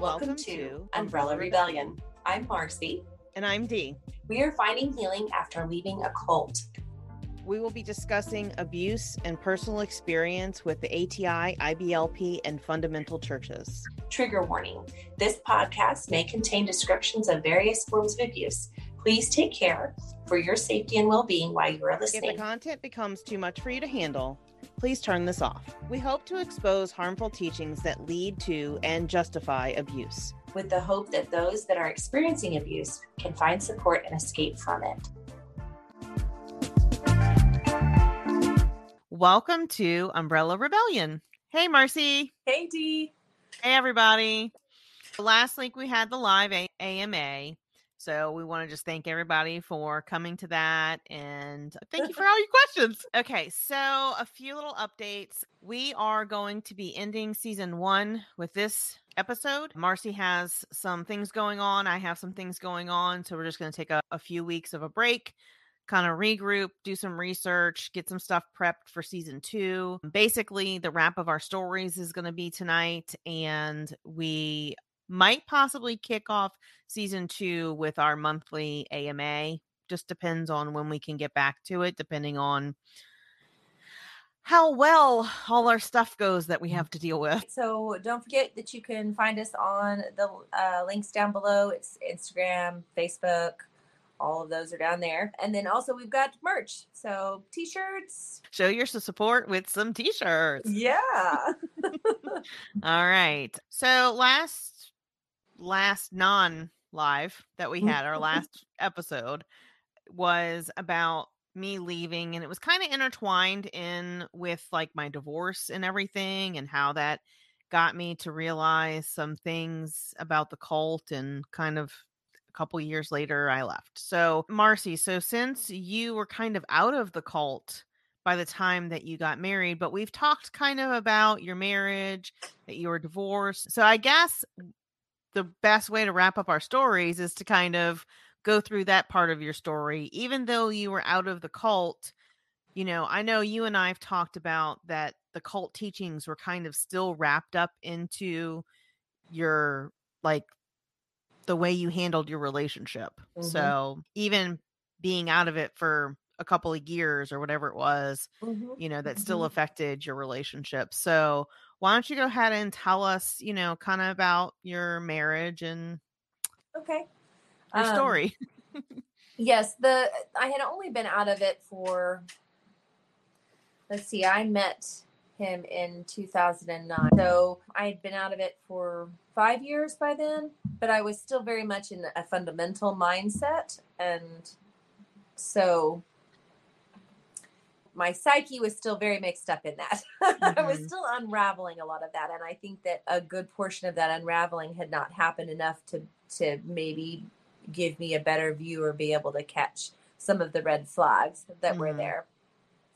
Welcome, to Umbrella Rebellion. I'm Marcy. And I'm Dee. We are finding healing after leaving a cult. We will be discussing abuse and personal experience with the ATI, IBLP, and fundamental churches. Trigger warning this podcast may contain descriptions of various forms of abuse. Please take care for your safety and well being while you are listening. If the content becomes too much for you to handle, please turn this off. We hope to expose harmful teachings that lead to and justify abuse. With the hope that those that are experiencing abuse can find support and escape from it. Welcome to Umbrella Rebellion. Hey, Marcy. Hey, Dee. Hey, everybody. The last week we had the live AMA. So we want to just thank everybody for coming to that and uh, thank you for all your questions. Okay, so a few little updates. We are going to be ending season one with this episode. Marcy has some things going on. I have some things going on. So we're just going to take a, a few weeks of a break kind of regroup, do some research, get some stuff prepped for season two. Basically, the wrap of our stories is going to be tonight, and we might possibly kick off season two with our monthly AMA. Just depends on when we can get back to it, depending on how well all our stuff goes that we have to deal with. So don't forget that you can find us on the uh, links down below. It's Instagram, Facebook, all of those are down there. And then also we've got merch. So t-shirts. Show your support with some t-shirts. Yeah. all right. So last last non live that we had, our mm-hmm. last episode was about me leaving and it was kind of intertwined in with like my divorce and everything and how that got me to realize some things about the cult and kind of a couple years later I left. So, Marcy, so since you were kind of out of the cult by the time that you got married, but we've talked kind of about your marriage, that you were divorced. So, I guess the best way to wrap up our stories is to kind of go through that part of your story. Even though you were out of the cult, you know, I know you and I have talked about that the cult teachings were kind of still wrapped up into your like the way you handled your relationship. Mm-hmm. So even being out of it for a couple of years or whatever it was, mm-hmm. you know, that mm-hmm. still affected your relationship. So why don't you go ahead and tell us, you know, kind of about your marriage and okay, your um, story. yes, the I had only been out of it for let's see, I met him in 2009. So I had been out of it for five years by then, but I was still very much in a fundamental mindset. And so my psyche was still very mixed up in that. Mm-hmm. I was mm-hmm. still unraveling a lot of that. And I think that a good portion of that unraveling had not happened enough to, to maybe give me a better view or be able to catch some of the red flags that mm-hmm. were there.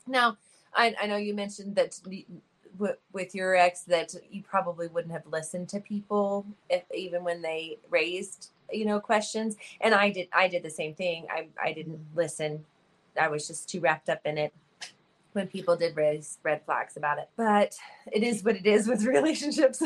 Now, I, I know you mentioned that with your ex that you probably wouldn't have listened to people if even when they raised you know questions and i did i did the same thing i i didn't listen i was just too wrapped up in it when people did raise red flags about it. But it is what it is with relationships.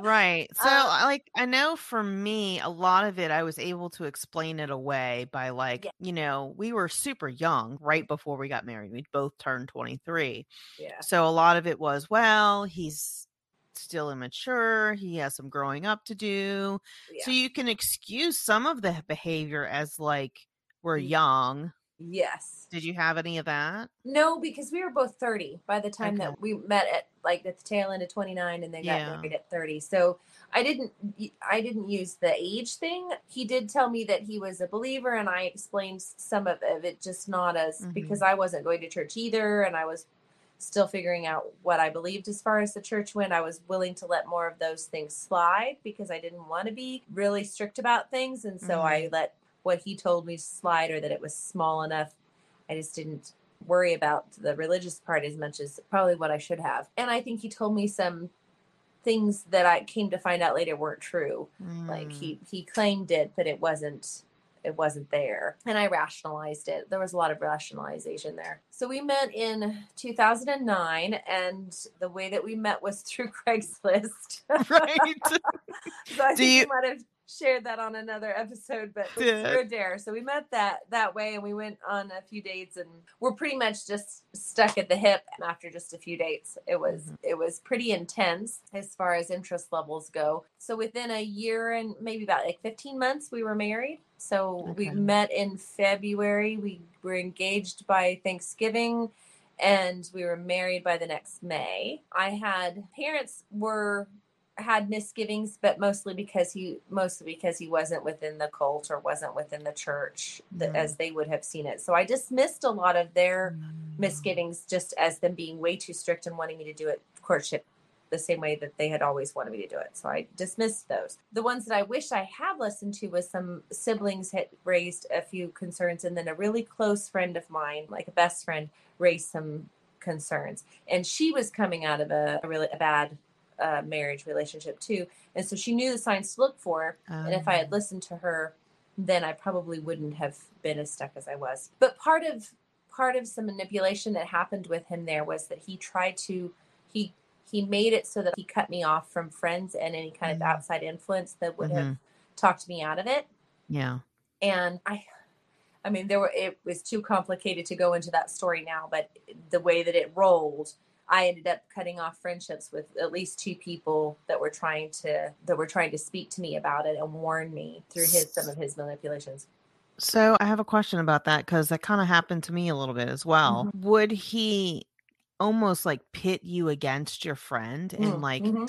right. So um, like I know for me a lot of it I was able to explain it away by like, yeah. you know, we were super young right before we got married. We both turned 23. Yeah. So a lot of it was, well, he's still immature. He has some growing up to do. Yeah. So you can excuse some of the behavior as like we're young Yes. Did you have any of that? No, because we were both 30 by the time okay. that we met at like at the tail end of 29 and they got yeah. married at 30. So I didn't I didn't use the age thing. He did tell me that he was a believer and I explained some of it just not as mm-hmm. because I wasn't going to church either and I was still figuring out what I believed as far as the church went. I was willing to let more of those things slide because I didn't want to be really strict about things and so mm-hmm. I let what he told me to slide or that it was small enough. I just didn't worry about the religious part as much as probably what I should have. And I think he told me some things that I came to find out later weren't true. Mm. Like he mm. he claimed it, but it wasn't it wasn't there. And I rationalized it. There was a lot of rationalization there. So we met in 2009, and the way that we met was through Craigslist. Right. so I Do think you, you might have shared that on another episode, but through dare. So we met that that way, and we went on a few dates, and we're pretty much just stuck at the hip after just a few dates. It was mm-hmm. it was pretty intense as far as interest levels go. So within a year and maybe about like 15 months, we were married. So okay. we met in February. We were engaged by Thanksgiving and we were married by the next May. I had parents were had misgivings, but mostly because he mostly because he wasn't within the cult or wasn't within the church mm. as they would have seen it. So I dismissed a lot of their mm. misgivings just as them being way too strict and wanting me to do it courtship the same way that they had always wanted me to do it. So I dismissed those. The ones that I wish I had listened to was some siblings had raised a few concerns and then a really close friend of mine, like a best friend, raised some concerns. And she was coming out of a, a really a bad uh, marriage relationship too. And so she knew the signs to look for. Um. And if I had oh. listened to her, then I probably wouldn't have been as stuck as I was. But part of part of some manipulation that happened with him there was that he tried to he he made it so that he cut me off from friends and any kind mm-hmm. of outside influence that would mm-hmm. have talked me out of it. Yeah. And I I mean there were it was too complicated to go into that story now, but the way that it rolled I ended up cutting off friendships with at least two people that were trying to that were trying to speak to me about it and warn me through his some of his manipulations. So I have a question about that because that kind of happened to me a little bit as well. Mm-hmm. Would he almost like pit you against your friend and mm-hmm. like mm-hmm.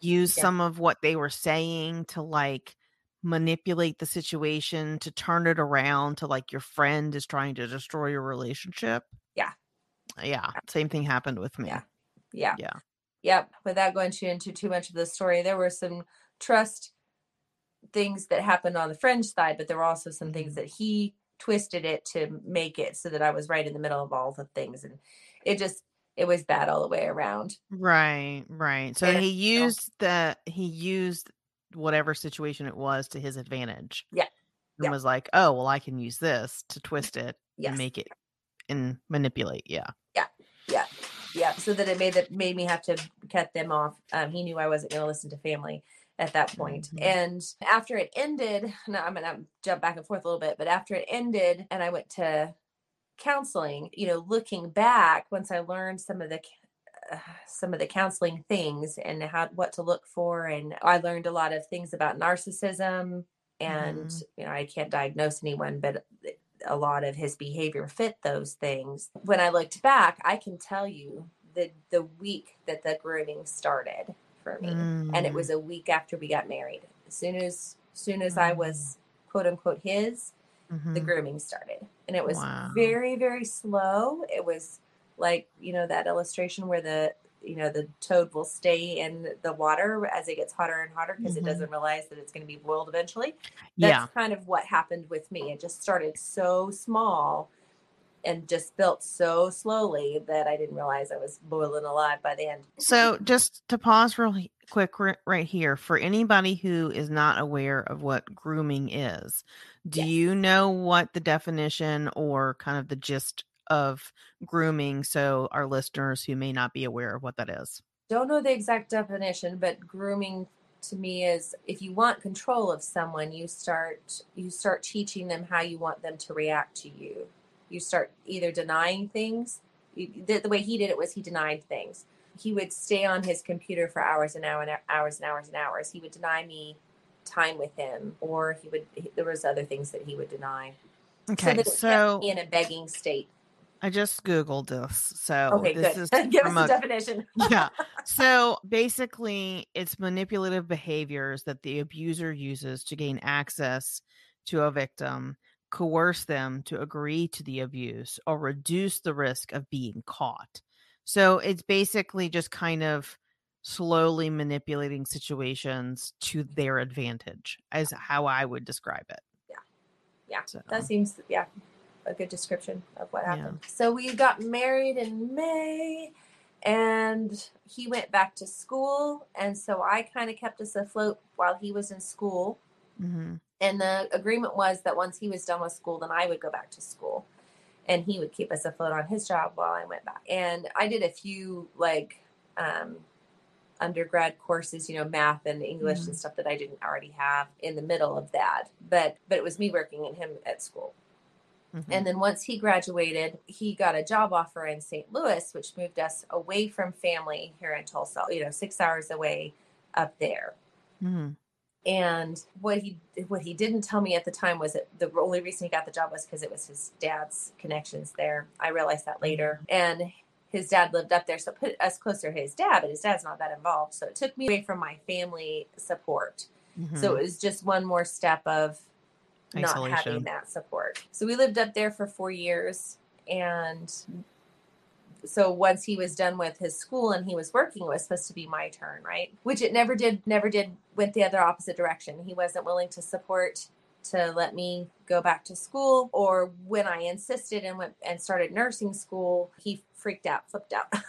use yeah. some of what they were saying to like manipulate the situation to turn it around to like your friend is trying to destroy your relationship? Yeah. Yeah, same thing happened with me. Yeah. Yeah. Yeah. Yep. Without going too, into too much of the story, there were some trust things that happened on the French side, but there were also some things that he twisted it to make it so that I was right in the middle of all the things. And it just, it was bad all the way around. Right, right. So and he used the he used whatever situation it was to his advantage. Yeah. And yeah. was like, oh well I can use this to twist it yes. and make it and manipulate. Yeah. Yeah. Yeah. Yeah. So that it made that made me have to cut them off. Um, he knew I wasn't going to listen to family at that point. Mm-hmm. And after it ended, now I'm going to jump back and forth a little bit, but after it ended and I went to counseling, you know, looking back, once I learned some of the uh, some of the counseling things and how what to look for and I learned a lot of things about narcissism and mm. you know I can't diagnose anyone but a lot of his behavior fit those things. When I looked back, I can tell you the the week that the grooming started for me, mm. and it was mm. a week after we got married. As soon as soon as mm. I was quote unquote his, mm-hmm. the grooming started, and it was wow. very very slow. It was like you know that illustration where the you know the toad will stay in the water as it gets hotter and hotter because mm-hmm. it doesn't realize that it's going to be boiled eventually that's yeah. kind of what happened with me it just started so small and just built so slowly that i didn't realize i was boiling alive by the end so just to pause real quick right here for anybody who is not aware of what grooming is do yes. you know what the definition or kind of the gist of grooming so our listeners who may not be aware of what that is? Don't know the exact definition, but grooming to me is if you want control of someone, you start you start teaching them how you want them to react to you. You start either denying things. the, the way he did it was he denied things. He would stay on his computer for hours and hours and hours and hours and hours. He would deny me time with him, or he would. There was other things that he would deny. Okay, so, so in a begging state. I just googled this, so okay, this good. is give us a, definition. yeah, so basically, it's manipulative behaviors that the abuser uses to gain access to a victim, coerce them to agree to the abuse, or reduce the risk of being caught. So it's basically just kind of slowly manipulating situations to their advantage, as how I would describe it. Yeah, yeah, so. that seems yeah a good description of what happened. Yeah. So we got married in May and he went back to school and so I kind of kept us afloat while he was in school Mm-hmm. And the agreement was that once he was done with school, then I would go back to school and he would keep us afloat on his job while I went back. And I did a few like um, undergrad courses, you know, math and English mm-hmm. and stuff that I didn't already have in the middle of that. But but it was me working and him at school. Mm-hmm. And then once he graduated, he got a job offer in St. Louis, which moved us away from family here in Tulsa, you know, six hours away up there. Mm-hmm. And what he what he didn't tell me at the time was that the only reason he got the job was because it was his dad's connections there. I realized that later. And his dad lived up there, so put us closer to his dad, but his dad's not that involved. So it took me away from my family support. Mm-hmm. So it was just one more step of Isolation. not having that support. So we lived up there for four years. And so once he was done with his school and he was working, it was supposed to be my turn, right? Which it never did, never did, went the other opposite direction. He wasn't willing to support to let me go back to school or when I insisted and went and started nursing school, he freaked out, flipped out.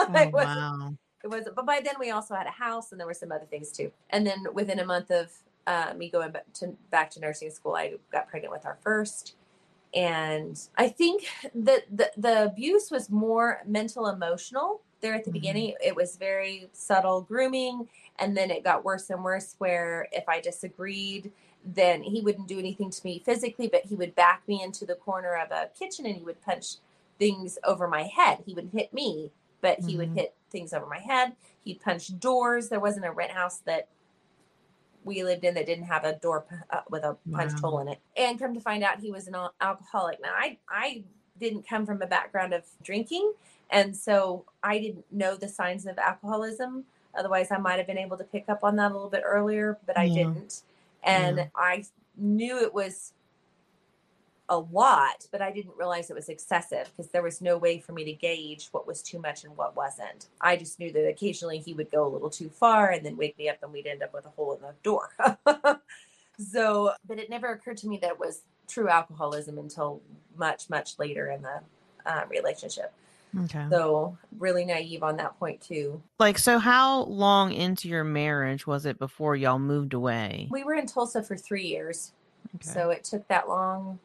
Oh, it wow. It was, but by then we also had a house and there were some other things too. And then within a month of uh, me going back to, back to nursing school, I got pregnant with our first. And I think that the, the abuse was more mental emotional there at the mm-hmm. beginning. It was very subtle grooming. And then it got worse and worse, where if I disagreed, then he wouldn't do anything to me physically, but he would back me into the corner of a kitchen and he would punch things over my head. He would hit me, but he mm-hmm. would hit things over my head. He'd punch doors. There wasn't a rent house that we lived in that didn't have a door uh, with a punch wow. hole in it. And come to find out, he was an alcoholic. Now, I I didn't come from a background of drinking, and so I didn't know the signs of alcoholism. Otherwise, I might have been able to pick up on that a little bit earlier, but I yeah. didn't. And yeah. I knew it was a lot, but I didn't realize it was excessive because there was no way for me to gauge what was too much and what wasn't. I just knew that occasionally he would go a little too far and then wake me up and we'd end up with a hole in the door. so, but it never occurred to me that it was true alcoholism until much, much later in the uh, relationship. Okay. So, really naive on that point, too. Like, so how long into your marriage was it before y'all moved away? We were in Tulsa for three years. Okay. So, it took that long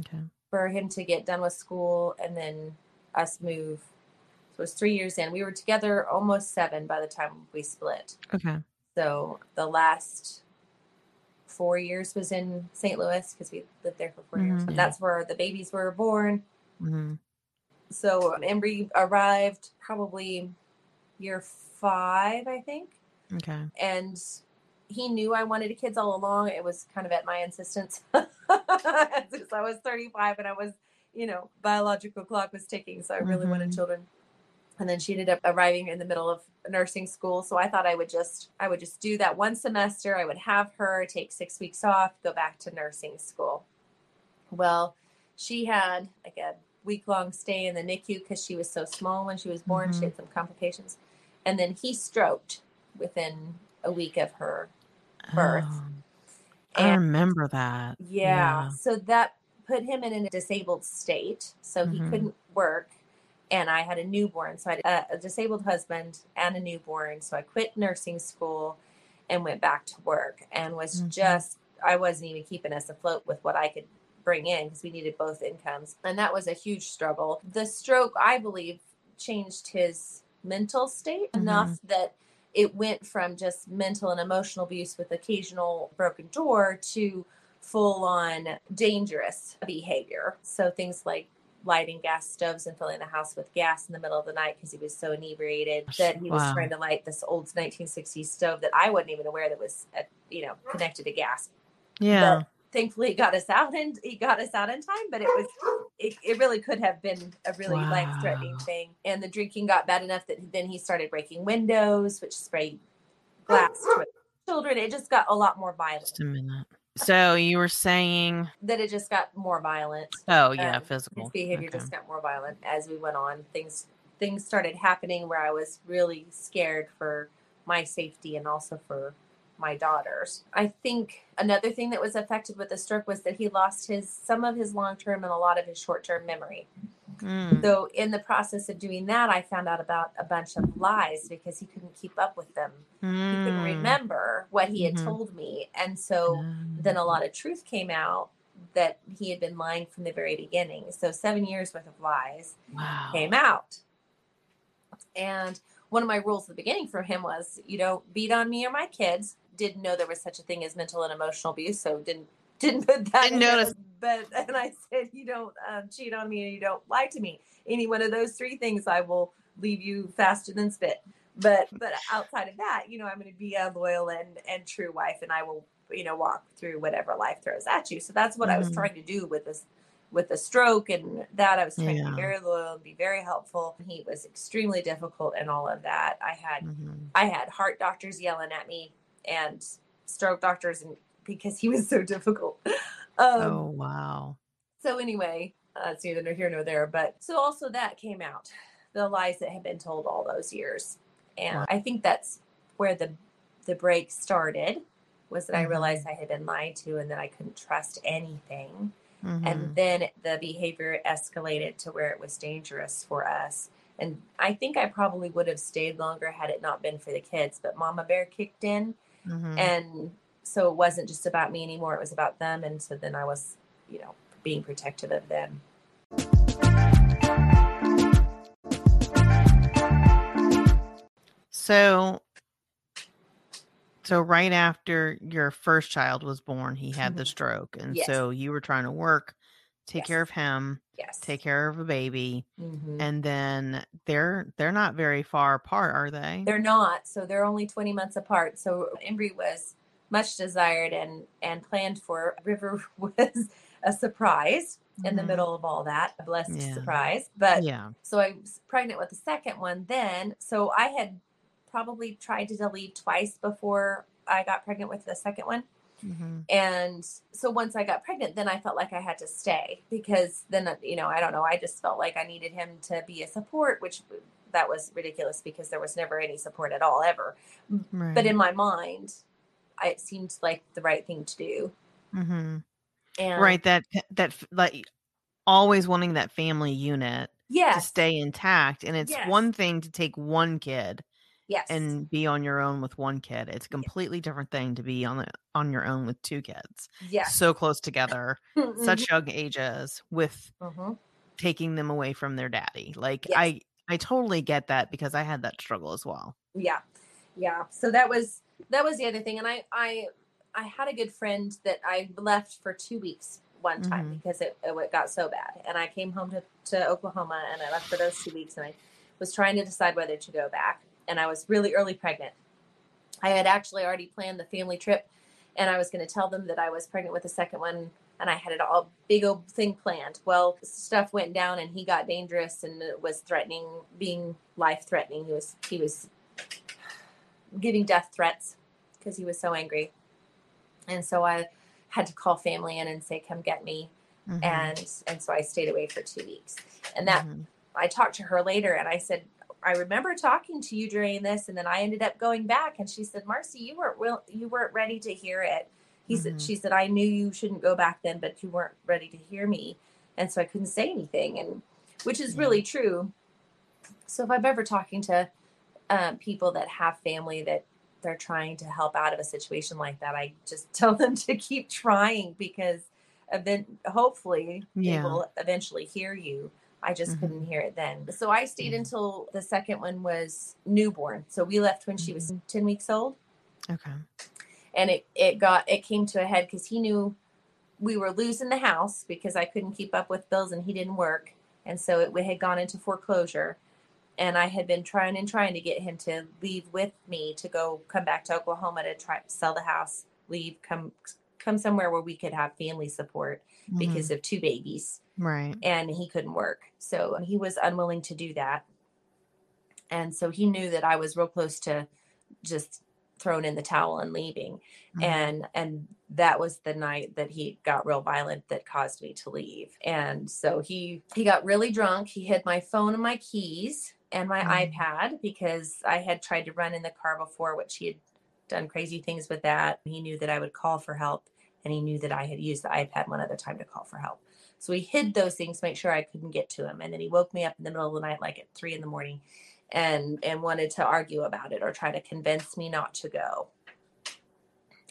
Okay. For him to get done with school and then us move. So it was three years in. We were together almost seven by the time we split. Okay. So the last four years was in St. Louis because we lived there for 4 mm-hmm. years. That's where the babies were born. Mm-hmm. So Embry arrived probably year five, I think. Okay. And he knew I wanted kids all along. It was kind of at my insistence. Since I was 35 and I was, you know, biological clock was ticking. So I really mm-hmm. wanted children. And then she ended up arriving in the middle of nursing school. So I thought I would just, I would just do that one semester. I would have her take six weeks off, go back to nursing school. Well, she had like a week long stay in the NICU because she was so small when she was born. Mm-hmm. She had some complications. And then he stroked within a week of her birth. Oh, I remember that. Yeah, yeah, So that put him in a disabled state. So mm-hmm. he couldn't work. And I had a newborn. So I had a, a disabled husband and a newborn. So I quit nursing school and went back to work and was mm-hmm. just, I wasn't even keeping us afloat with what I could bring in because we needed both incomes. And that was a huge struggle. The stroke, I believe, changed his mental state mm-hmm. enough that it went from just mental and emotional abuse with occasional broken door to full on dangerous behavior. So things like lighting gas stoves and filling the house with gas in the middle of the night because he was so inebriated that he was trying to light this old 1960s stove that I wasn't even aware that was, uh, you know, connected to gas. Yeah. But thankfully, he got us out and he got us out in time. But it was it, it really could have been a really wow. life threatening thing. And the drinking got bad enough that then he started breaking windows, which sprayed glass to children. It just got a lot more violent. Just a minute. So you were saying that it just got more violent. Oh yeah, um, physical. His behavior okay. just got more violent as we went on. Things things started happening where I was really scared for my safety and also for my daughters. I think another thing that was affected with the stroke was that he lost his some of his long term and a lot of his short term memory. Mm. So, in the process of doing that, I found out about a bunch of lies because he couldn't keep up with them. Mm. He couldn't mm. remember what he had mm-hmm. told me. And so, mm. then a lot of truth came out that he had been lying from the very beginning. So, seven years worth of lies wow. came out. And one of my rules at the beginning for him was you don't beat on me or my kids. Didn't know there was such a thing as mental and emotional abuse, so didn't didn't put that. Didn't notice. But and I said, you don't um, cheat on me and you don't lie to me. Any one of those three things, I will leave you faster than spit. But but outside of that, you know, I'm going to be a loyal and and true wife, and I will you know walk through whatever life throws at you. So that's what mm I was mm-hmm. trying to do with this with the stroke and that I was trying yeah. to be very loyal and be very helpful. He was extremely difficult and all of that. I had mm-hmm. I had heart doctors yelling at me and stroke doctors and because he was so difficult. Um, oh wow. So anyway, uh, it's neither here nor there. But so also that came out, the lies that had been told all those years, and wow. I think that's where the the break started. Was that mm-hmm. I realized I had been lied to and that I couldn't trust anything. Mm-hmm. And then the behavior escalated to where it was dangerous for us. And I think I probably would have stayed longer had it not been for the kids. But Mama Bear kicked in. Mm-hmm. And so it wasn't just about me anymore, it was about them. And so then I was, you know, being protective of them. So so right after your first child was born, he had the mm-hmm. stroke, and yes. so you were trying to work, take yes. care of him, yes, take care of a baby, mm-hmm. and then they're they're not very far apart, are they? They're not. So they're only twenty months apart. So Embry was much desired and and planned for. River was a surprise in the mm-hmm. middle of all that, a blessed yeah. surprise. But yeah, so I was pregnant with the second one then. So I had probably tried to delete twice before I got pregnant with the second one. Mm-hmm. And so once I got pregnant, then I felt like I had to stay because then, you know, I don't know. I just felt like I needed him to be a support, which that was ridiculous because there was never any support at all, ever. Right. But in my mind, I, it seemed like the right thing to do. Mm-hmm. And right. That, that, like, always wanting that family unit yes. to stay intact. And it's yes. one thing to take one kid yes and be on your own with one kid it's a completely different thing to be on the on your own with two kids yeah so close together mm-hmm. such young ages with mm-hmm. taking them away from their daddy like yes. i i totally get that because i had that struggle as well yeah yeah so that was that was the other thing and i i i had a good friend that i left for two weeks one time mm-hmm. because it, it got so bad and i came home to, to oklahoma and i left for those two weeks and i was trying to decide whether to go back and I was really early pregnant. I had actually already planned the family trip and I was going to tell them that I was pregnant with the second one and I had it all big old thing planned. Well, stuff went down and he got dangerous and it was threatening, being life threatening. He was he was giving death threats because he was so angry. And so I had to call family in and say, "Come get me." Mm-hmm. And and so I stayed away for 2 weeks. And that mm-hmm. I talked to her later and I said, I remember talking to you during this, and then I ended up going back, and she said, "Marcy, you weren't will, you weren't ready to hear it." He mm-hmm. said, "She said I knew you shouldn't go back then, but you weren't ready to hear me, and so I couldn't say anything." And which is really true. So if I'm ever talking to um, people that have family that they're trying to help out of a situation like that, I just tell them to keep trying because event hopefully yeah. they will eventually hear you I just mm-hmm. couldn't hear it then. So I stayed mm-hmm. until the second one was newborn. So we left when she was mm-hmm. 10 weeks old. Okay. And it, it got, it came to a head because he knew we were losing the house because I couldn't keep up with bills and he didn't work. And so it had gone into foreclosure. And I had been trying and trying to get him to leave with me to go come back to Oklahoma to try to sell the house, leave, come come somewhere where we could have family support mm-hmm. because of two babies. Right. And he couldn't work. So he was unwilling to do that. And so he knew that I was real close to just throwing in the towel and leaving. Mm-hmm. And and that was the night that he got real violent that caused me to leave. And so he he got really drunk. He hid my phone and my keys and my mm-hmm. iPad because I had tried to run in the car before, which he had done crazy things with that. He knew that I would call for help and he knew that I had used the iPad one other time to call for help. So he hid those things to make sure I couldn't get to him. And then he woke me up in the middle of the night, like at three in the morning, and and wanted to argue about it or try to convince me not to go.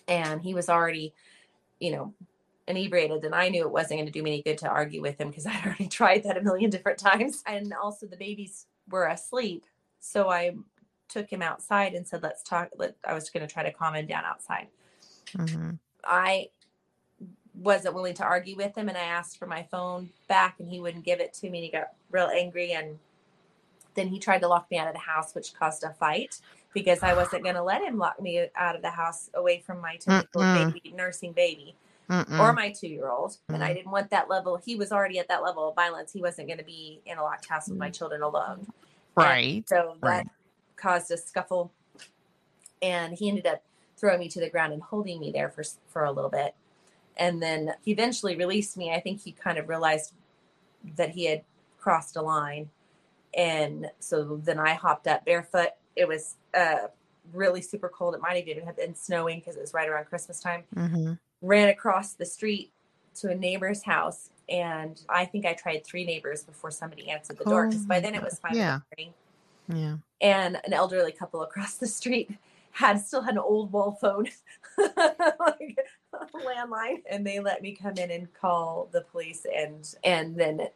And he was already, you know, inebriated and I knew it wasn't going to do me any good to argue with him because I'd already tried that a million different times. And also the babies were asleep. So I took him outside and said, let's talk. Let, I was going to try to calm him down outside. Mm-hmm. I wasn't willing to argue with him and I asked for my phone back and he wouldn't give it to me. And he got real angry and then he tried to lock me out of the house, which caused a fight because I wasn't going to let him lock me out of the house away from my typical baby, nursing baby. Mm-mm. or my two year old. And I mm. didn't want that level. He was already at that level of violence. He wasn't going to be in a locked house with my mm. children alone. Right. And so that right. caused a scuffle. And he ended up throwing me to the ground and holding me there for, for a little bit. And then he eventually released me. I think he kind of realized that he had crossed a line. And so then I hopped up barefoot. It was uh, really super cold. It might even have been snowing because it was right around Christmas time. Mm-hmm ran across the street to a neighbor's house and I think I tried three neighbors before somebody answered the door because by then it was five yeah. Yeah. And an elderly couple across the street had still had an old wall phone, like landline, and they let me come in and call the police and and then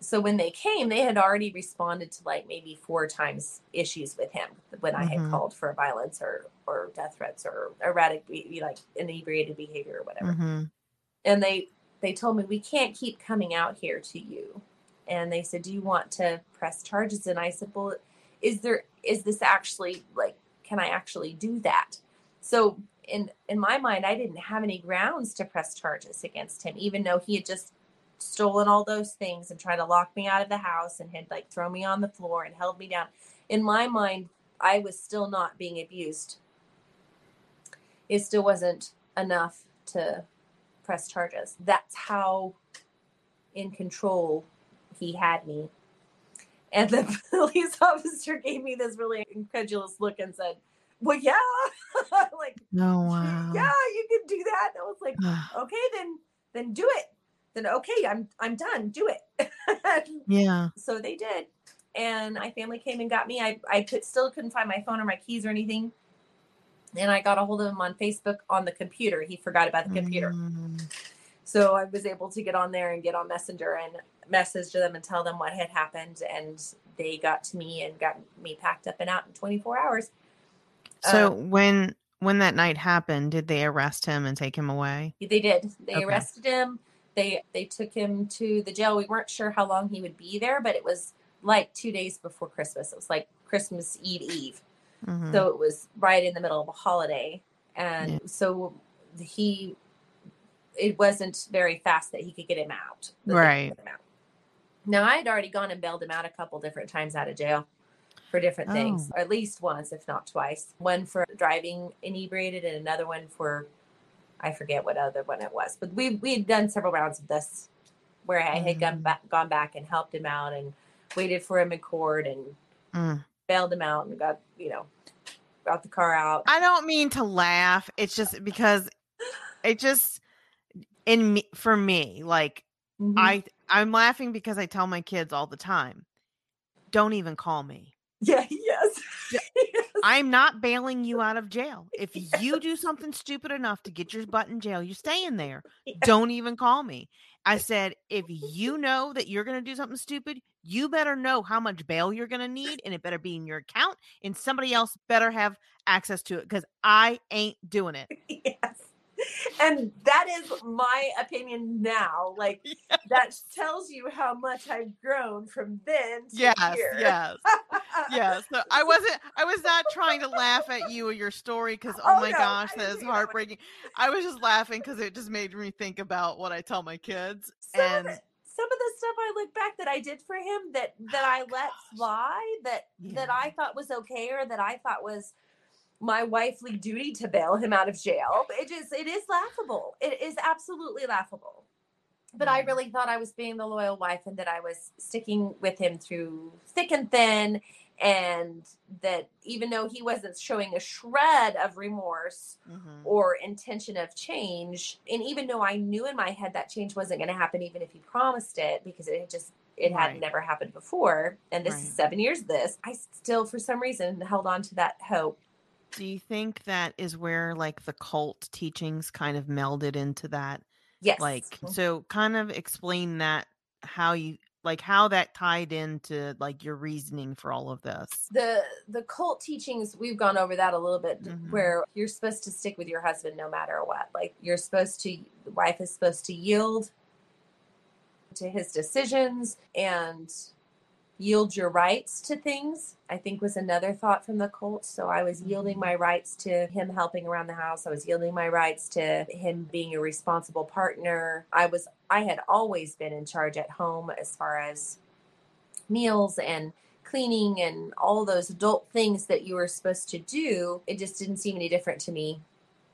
so when they came, they had already responded to like maybe four times issues with him when I had mm-hmm. called for violence or or death threats or erratic, like inebriated behavior or whatever. Mm-hmm. And they they told me we can't keep coming out here to you. And they said, "Do you want to press charges?" And I said, "Well, is there is this actually like can I actually do that?" So in in my mind, I didn't have any grounds to press charges against him, even though he had just stolen all those things and tried to lock me out of the house and had like thrown me on the floor and held me down. In my mind, I was still not being abused. It still wasn't enough to press charges. That's how in control he had me. And the police officer gave me this really incredulous look and said, Well, yeah. like, no, oh, wow. Yeah, you can do that. And I was like, Okay, then then do it then okay, I'm I'm done. Do it. yeah. So they did. And my family came and got me. I, I could still couldn't find my phone or my keys or anything. And I got a hold of him on Facebook on the computer. He forgot about the computer. Mm. So I was able to get on there and get on Messenger and message them and tell them what had happened. And they got to me and got me packed up and out in 24 hours. So um, when when that night happened, did they arrest him and take him away? They did. They okay. arrested him they they took him to the jail. We weren't sure how long he would be there, but it was like two days before Christmas. It was like Christmas Eve Eve. Mm-hmm. So it was right in the middle of a holiday. And yeah. so he it wasn't very fast that he could get him out. Right. Him out. Now I had already gone and bailed him out a couple different times out of jail for different things, oh. at least once, if not twice. One for driving inebriated, and another one for I forget what other one it was, but we we had done several rounds of this where I had mm. gone back gone back and helped him out and waited for him in court and mm. bailed him out and got you know got the car out. I don't mean to laugh. It's just because it just in me for me like mm-hmm. I I'm laughing because I tell my kids all the time, don't even call me. I'm not bailing you out of jail. If you do something stupid enough to get your butt in jail, you stay in there. Don't even call me. I said, if you know that you're going to do something stupid, you better know how much bail you're going to need and it better be in your account and somebody else better have access to it because I ain't doing it. Yes and that is my opinion now. Like yes. that tells you how much I've grown from then yes, here. Yes. yes. So I wasn't I was not trying to laugh at you or your story because oh, oh, my no, gosh, that is heartbreaking. I was just laughing because it just made me think about what I tell my kids. Some and of some of the stuff I look back that I did for him that that oh, I let fly that yeah. that I thought was okay or that I thought was my wifely duty to bail him out of jail. It is it is laughable. It is absolutely laughable. But I really thought I was being the loyal wife and that I was sticking with him through thick and thin and that even though he wasn't showing a shred of remorse mm-hmm. or intention of change and even though i knew in my head that change wasn't going to happen even if he promised it because it just it right. had never happened before and this right. is seven years this i still for some reason held on to that hope do you think that is where like the cult teachings kind of melded into that? Yes. Like so kind of explain that how you like how that tied into like your reasoning for all of this. The the cult teachings we've gone over that a little bit mm-hmm. where you're supposed to stick with your husband no matter what. Like you're supposed to the wife is supposed to yield to his decisions and yield your rights to things i think was another thought from the cult so i was yielding mm-hmm. my rights to him helping around the house i was yielding my rights to him being a responsible partner i was i had always been in charge at home as far as meals and cleaning and all those adult things that you were supposed to do it just didn't seem any different to me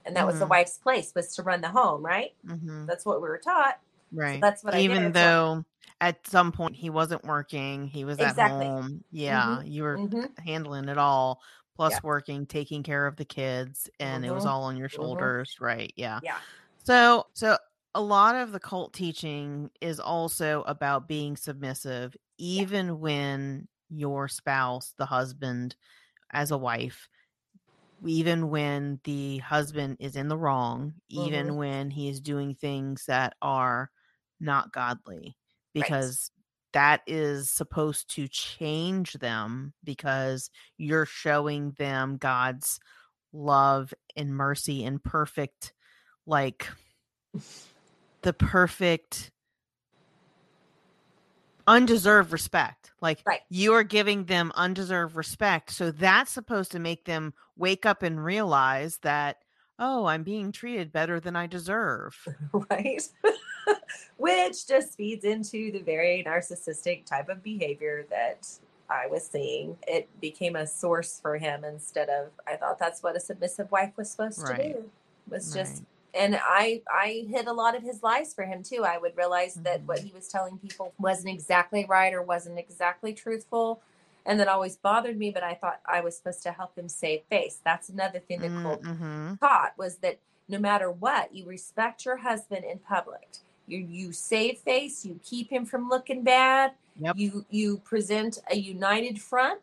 and that mm-hmm. was the mm-hmm. wife's place was to run the home right mm-hmm. that's what we were taught right so that's what I even though at some point he wasn't working he was exactly. at home yeah mm-hmm. you were mm-hmm. handling it all plus yeah. working taking care of the kids and mm-hmm. it was mm-hmm. all on your mm-hmm. shoulders right yeah yeah so so a lot of the cult teaching is also about being submissive even yeah. when your spouse the husband as a wife even when the husband is in the wrong even mm-hmm. when he is doing things that are not godly because right. that is supposed to change them because you're showing them God's love and mercy and perfect like the perfect undeserved respect. Like right. you are giving them undeserved respect. So that's supposed to make them wake up and realize that, oh, I'm being treated better than I deserve. Right. which just feeds into the very narcissistic type of behavior that I was seeing. It became a source for him instead of I thought that's what a submissive wife was supposed right. to do. Was right. just and I I hid a lot of his lies for him too. I would realize mm-hmm. that what mm-hmm. he was telling people wasn't exactly right or wasn't exactly truthful. And that always bothered me, but I thought I was supposed to help him save face. That's another thing that Cole mm-hmm. taught was that no matter what, you respect your husband in public you you save face you keep him from looking bad yep. you you present a united front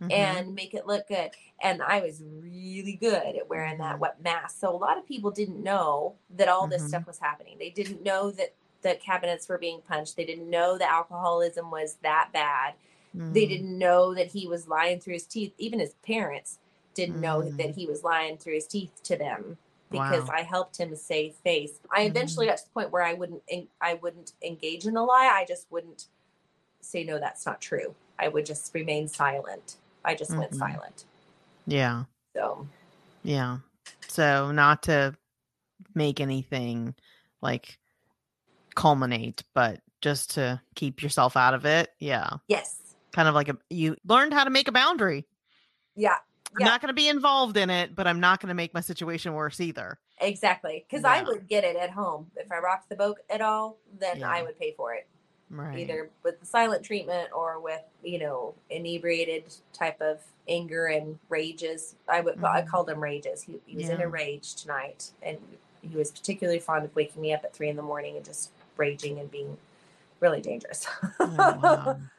mm-hmm. and make it look good and i was really good at wearing that wet mask so a lot of people didn't know that all this mm-hmm. stuff was happening they didn't know that the cabinets were being punched they didn't know the alcoholism was that bad mm-hmm. they didn't know that he was lying through his teeth even his parents didn't know that he was lying through his teeth to them because wow. I helped him save face. I eventually mm-hmm. got to the point where I wouldn't I wouldn't engage in a lie. I just wouldn't say no, that's not true. I would just remain silent. I just mm-hmm. went silent. Yeah. So. Yeah. So not to make anything like culminate, but just to keep yourself out of it. Yeah. Yes. Kind of like a you learned how to make a boundary. Yeah. I'm not going to be involved in it, but I'm not going to make my situation worse either. Exactly. Because yeah. I would get it at home. If I rocked the boat at all, then yeah. I would pay for it. Right. Either with the silent treatment or with, you know, inebriated type of anger and rages. I would, mm-hmm. I called him rages. He, he was yeah. in a rage tonight. And he was particularly fond of waking me up at three in the morning and just raging and being really dangerous. Oh, wow.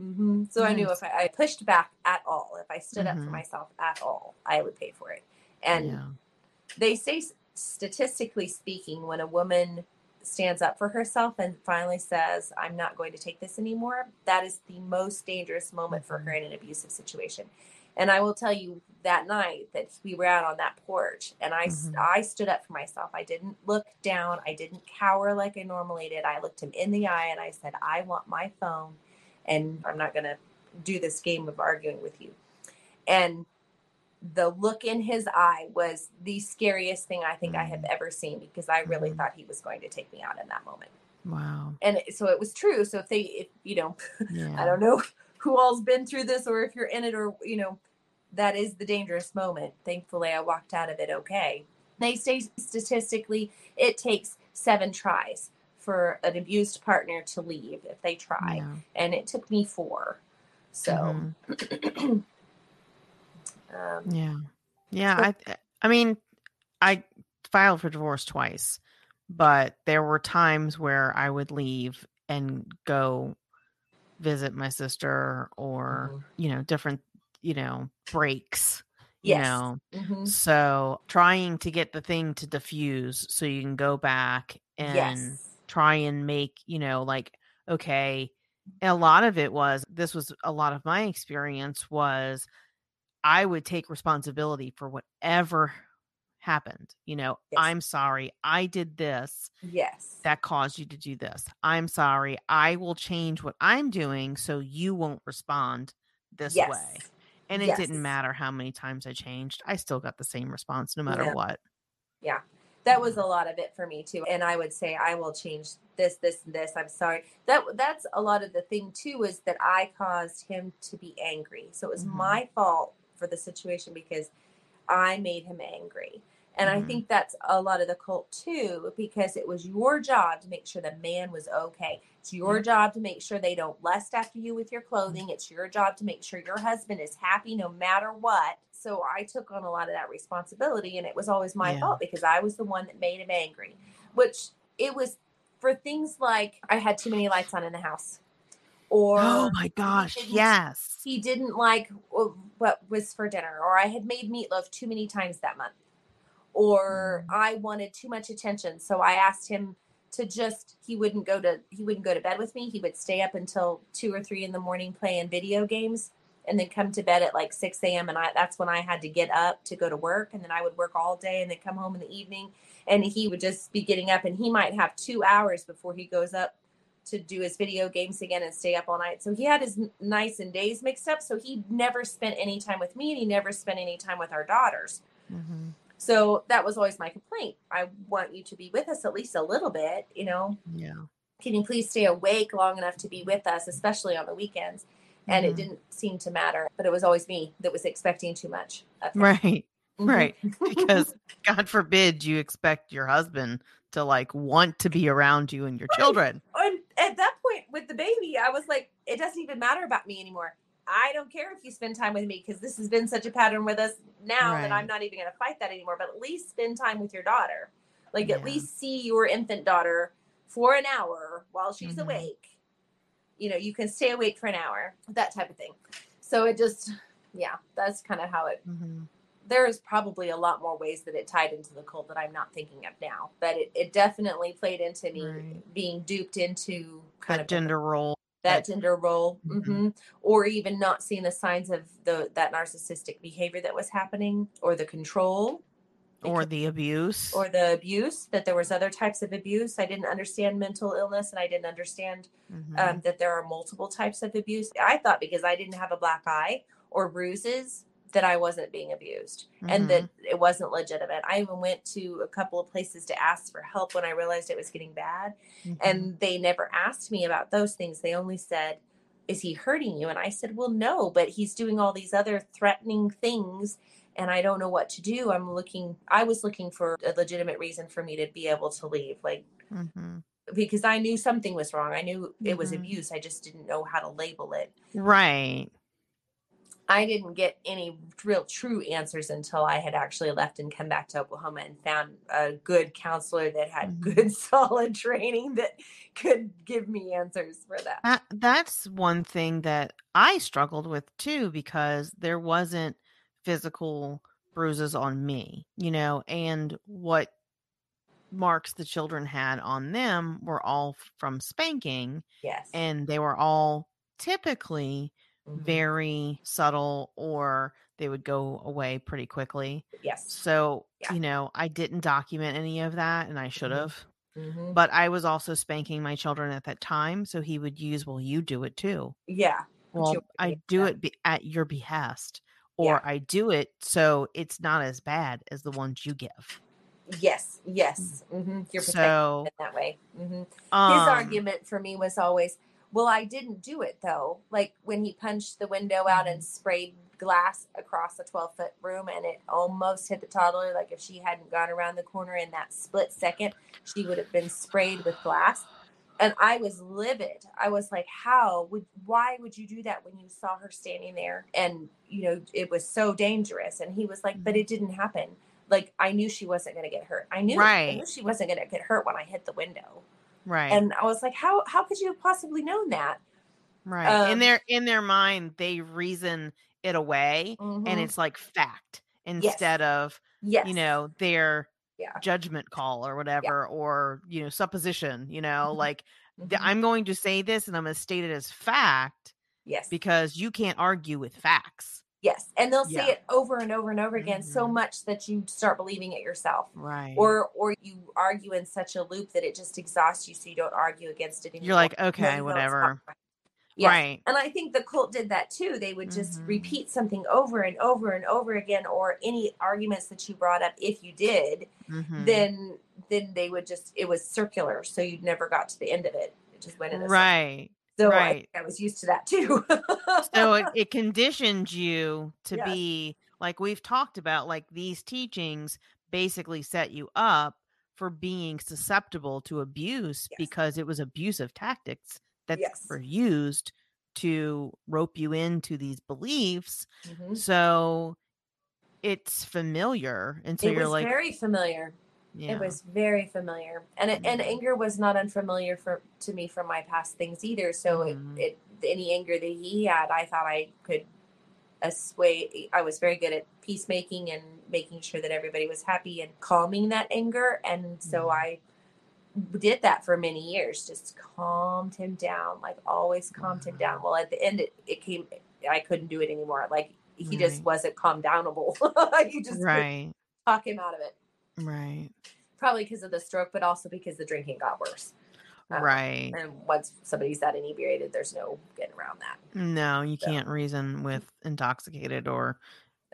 Mm-hmm. So nice. I knew if I, I, pushed back at all, if I stood mm-hmm. up for mm-hmm. myself at all, I would pay for it. And yeah. they say, statistically speaking, when a woman stands up for herself and finally says, I'm not going to take this anymore, that is the most dangerous moment for her mm-hmm. in an abusive situation. And I will tell you that night that we were out on that porch and I, mm-hmm. I stood up for myself. I didn't look down. I didn't cower like I normally did. I looked him in the eye and I said, I want my phone and I'm not going to do this game of arguing with you. And the look in his eye was the scariest thing I think mm. I have mm. ever seen because I really mm. thought he was going to take me out in that moment. Wow. And so it was true. So if they, if you know, yeah. I don't know who all's been through this or if you're in it or, you know, that is the dangerous moment. Thankfully, I walked out of it okay. They say statistically it takes seven tries for an abused partner to leave if they try. Yeah. And it took me four. So, mm-hmm. um, yeah, yeah. I, eh, I mean, I filed for divorce twice, but there were times where I would leave and go visit my sister or, mm-hmm. you know, different, you know, breaks. Yes. You know, mm-hmm. so trying to get the thing to diffuse so you can go back and yes. Try and make, you know, like, okay, a lot of it was this was a lot of my experience was I would take responsibility for whatever happened. You know, yes. I'm sorry, I did this. Yes. That caused you to do this. I'm sorry, I will change what I'm doing so you won't respond this yes. way. And it yes. didn't matter how many times I changed, I still got the same response no matter yeah. what. Yeah. That was a lot of it for me too. And I would say I will change this, this, and this. I'm sorry. That that's a lot of the thing too, is that I caused him to be angry. So it was mm-hmm. my fault for the situation because I made him angry. And mm-hmm. I think that's a lot of the cult too, because it was your job to make sure the man was okay. It's your mm-hmm. job to make sure they don't lust after you with your clothing. It's your job to make sure your husband is happy no matter what. So I took on a lot of that responsibility, and it was always my yeah. fault because I was the one that made him angry, which it was for things like I had too many lights on in the house or oh my gosh yes he didn't like what was for dinner or i had made meatloaf too many times that month or mm. i wanted too much attention so i asked him to just he wouldn't go to he wouldn't go to bed with me he would stay up until two or three in the morning playing video games and then come to bed at like 6 a.m and i that's when i had to get up to go to work and then i would work all day and then come home in the evening and he would just be getting up and he might have two hours before he goes up to do his video games again and stay up all night. So he had his nights and days mixed up. So he never spent any time with me and he never spent any time with our daughters. Mm-hmm. So that was always my complaint. I want you to be with us at least a little bit, you know? Yeah. Can you please stay awake long enough to be with us, especially on the weekends? And mm-hmm. it didn't seem to matter, but it was always me that was expecting too much. Right. Mm-hmm. Right. because God forbid you expect your husband to like want to be around you and your right. children. And at that point with the baby, I was like, it doesn't even matter about me anymore. I don't care if you spend time with me because this has been such a pattern with us now right. that I'm not even going to fight that anymore. But at least spend time with your daughter. Like yeah. at least see your infant daughter for an hour while she's mm-hmm. awake. You know, you can stay awake for an hour, that type of thing. So it just, yeah, that's kind of how it mm-hmm there's probably a lot more ways that it tied into the cult that I'm not thinking of now. But it, it definitely played into me right. being duped into kind that of gender role. That, gender role, mm-hmm. Mm-hmm. or even not seeing the signs of the that narcissistic behavior that was happening, or the control, or the abuse, or the abuse. That there was other types of abuse. I didn't understand mental illness, and I didn't understand mm-hmm. um, that there are multiple types of abuse. I thought because I didn't have a black eye or bruises that I wasn't being abused mm-hmm. and that mm-hmm. it wasn't legitimate. I even went to a couple of places to ask for help when I realized it was getting bad. Mm-hmm. And they never asked me about those things. They only said, Is he hurting you? And I said, Well, no, but he's doing all these other threatening things. And I don't know what to do. I'm looking, I was looking for a legitimate reason for me to be able to leave. Like, mm-hmm because I knew something was wrong. I knew it was mm-hmm. abuse. I just didn't know how to label it. Right. I didn't get any real true answers until I had actually left and come back to Oklahoma and found a good counselor that had mm-hmm. good solid training that could give me answers for that. that. That's one thing that I struggled with too because there wasn't physical bruises on me, you know, and what marks the children had on them were all from spanking. Yes. And they were all typically mm-hmm. very subtle or they would go away pretty quickly. Yes. So, yeah. you know, I didn't document any of that and I should have. Mm-hmm. But I was also spanking my children at that time. So he would use, well, you do it too. Yeah. Well, I do it be- at your behest, or yeah. I do it so it's not as bad as the ones you give. Yes, yes. Mm-hmm. You're protected so, in that way. Mm-hmm. Um, His argument for me was always, well, I didn't do it though. Like when he punched the window out and mm-hmm. sprayed glass across a 12 foot room and it almost hit the toddler. Like if she hadn't gone around the corner in that split second, she would have been sprayed with glass. and I was livid. I was like, how would, why would you do that when you saw her standing there? And, you know, it was so dangerous. And he was like, but mm-hmm. it didn't happen. Like, I knew she wasn't going to get hurt. I knew, right. I knew she wasn't going to get hurt when I hit the window. Right. And I was like, how, how could you have possibly known that? Right. Um, in their, in their mind, they reason it away mm-hmm. and it's like fact instead yes. of, yes. you know, their, yeah. judgment call or whatever yeah. or you know supposition you know mm-hmm. like mm-hmm. i'm going to say this and i'm going to state it as fact yes because you can't argue with facts yes and they'll yeah. say it over and over and over again mm-hmm. so much that you start believing it yourself right or or you argue in such a loop that it just exhausts you so you don't argue against it anymore. you're like okay whatever Yes. Right. And I think the cult did that too. They would just mm-hmm. repeat something over and over and over again, or any arguments that you brought up, if you did, mm-hmm. then then they would just it was circular, so you never got to the end of it. It just went in a right. Circle. So right. I, I, was used to that too. so it, it, conditioned you to yes. be like we've talked about, like these teachings basically set you up for being susceptible to abuse yes. because it was abusive tactics that yes. were used to rope you into these beliefs. Mm-hmm. So it's familiar. And so it you're like very familiar. Yeah. It was very familiar. And it, and mm-hmm. anger was not unfamiliar for to me from my past things either. So mm-hmm. it, it any anger that he had, I thought I could assuage I was very good at peacemaking and making sure that everybody was happy and calming that anger. And so mm-hmm. I did that for many years, just calmed him down, like always calmed him down. Well, at the end, it, it came, I couldn't do it anymore. Like he right. just wasn't calm downable. you just right. talk him out of it. Right. Probably because of the stroke, but also because the drinking got worse. Um, right. And once somebody's that inebriated, there's no getting around that. No, you so. can't reason with intoxicated or,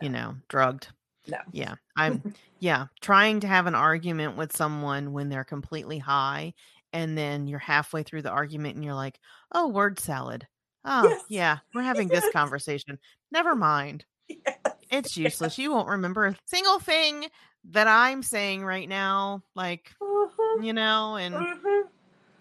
no. you know, drugged. No. Yeah. I'm yeah, trying to have an argument with someone when they're completely high and then you're halfway through the argument and you're like, "Oh, word salad." Oh, yes. yeah, we're having yes. this conversation. Never mind. Yes. It's useless. You won't remember a single thing that I'm saying right now like, uh-huh. you know, and uh-huh.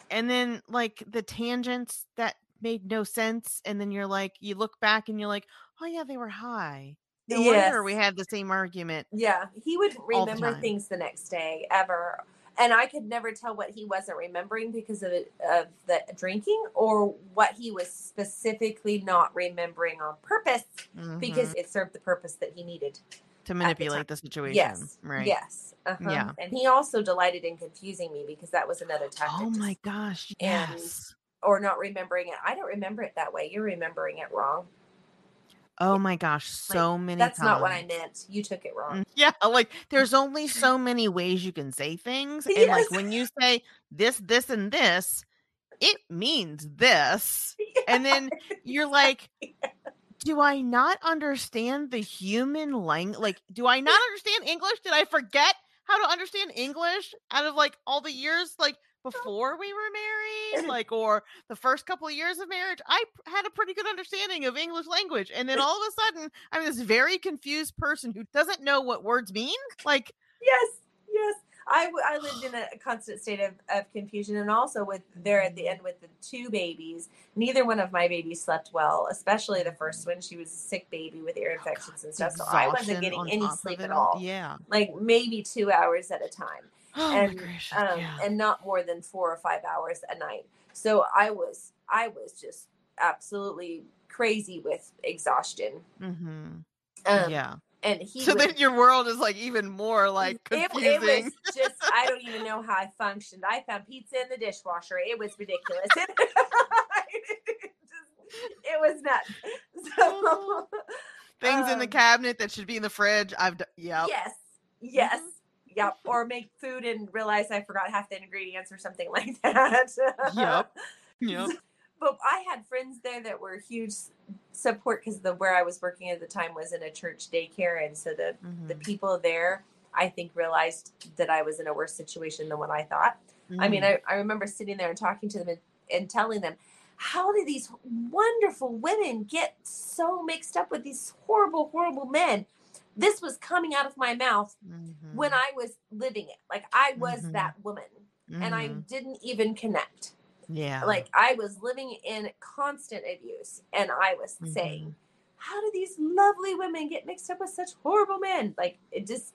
and then like the tangents that made no sense and then you're like you look back and you're like, "Oh yeah, they were high." No yes. wonder we had the same argument. Yeah, he would remember the things the next day ever, and I could never tell what he wasn't remembering because of it, of the drinking or what he was specifically not remembering on purpose mm-hmm. because it served the purpose that he needed to manipulate the, the, situation. Yes, right. Yes, uh-huh. yeah. And he also delighted in confusing me because that was another tactic. Oh my gosh! Yes. And, or not remembering it. I don't remember it that way. You're remembering it wrong. Oh my gosh, so like, many That's times. not what I meant. You took it wrong. Mm, yeah, like there's only so many ways you can say things. And yes. like when you say this, this, and this, it means this. And then you're like, do I not understand the human language? Like, do I not understand English? Did I forget how to understand English out of like all the years? Like, before we were married, like, or the first couple of years of marriage, I had a pretty good understanding of English language. And then all of a sudden, I'm this very confused person who doesn't know what words mean. Like, yes, yes. I, I lived in a constant state of, of confusion and also with there at the end with the two babies neither one of my babies slept well especially the first one she was a sick baby with ear infections and stuff so i wasn't getting any sleep at all yeah like maybe two hours at a time Oh and gracious, um, yeah. and not more than four or five hours a night. So I was I was just absolutely crazy with exhaustion. Mm-hmm. Um, yeah. And he so would, then your world is like even more like confusing. It, it was just I don't even know how I functioned. I found pizza in the dishwasher. It was ridiculous. it was nuts. So things um, in the um cabinet that should be in the fridge. I've done. Yeah. Yes. Yes. Mm-hmm Yep. Or make food and realize I forgot half the ingredients or something like that. yep. Yep. But I had friends there that were huge support because the where I was working at the time was in a church daycare, and so the mm-hmm. the people there, I think, realized that I was in a worse situation than what I thought. Mm-hmm. I mean, mm. I, I remember sitting there and talking to them and, and telling them, how did these wonderful women get so mixed up with these horrible, horrible men? this was coming out of my mouth mm-hmm. when I was living it. Like I was mm-hmm. that woman and I mm-hmm. didn't even connect. Yeah. Like I was living in constant abuse and I was mm-hmm. saying, how do these lovely women get mixed up with such horrible men? Like it just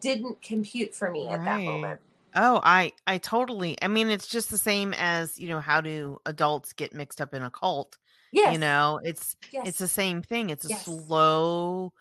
didn't compute for me right. at that moment. Oh, I I totally. I mean, it's just the same as you know how do adults get mixed up in a cult? Yes. You know, it's yes. it's the same thing. It's a yes. slow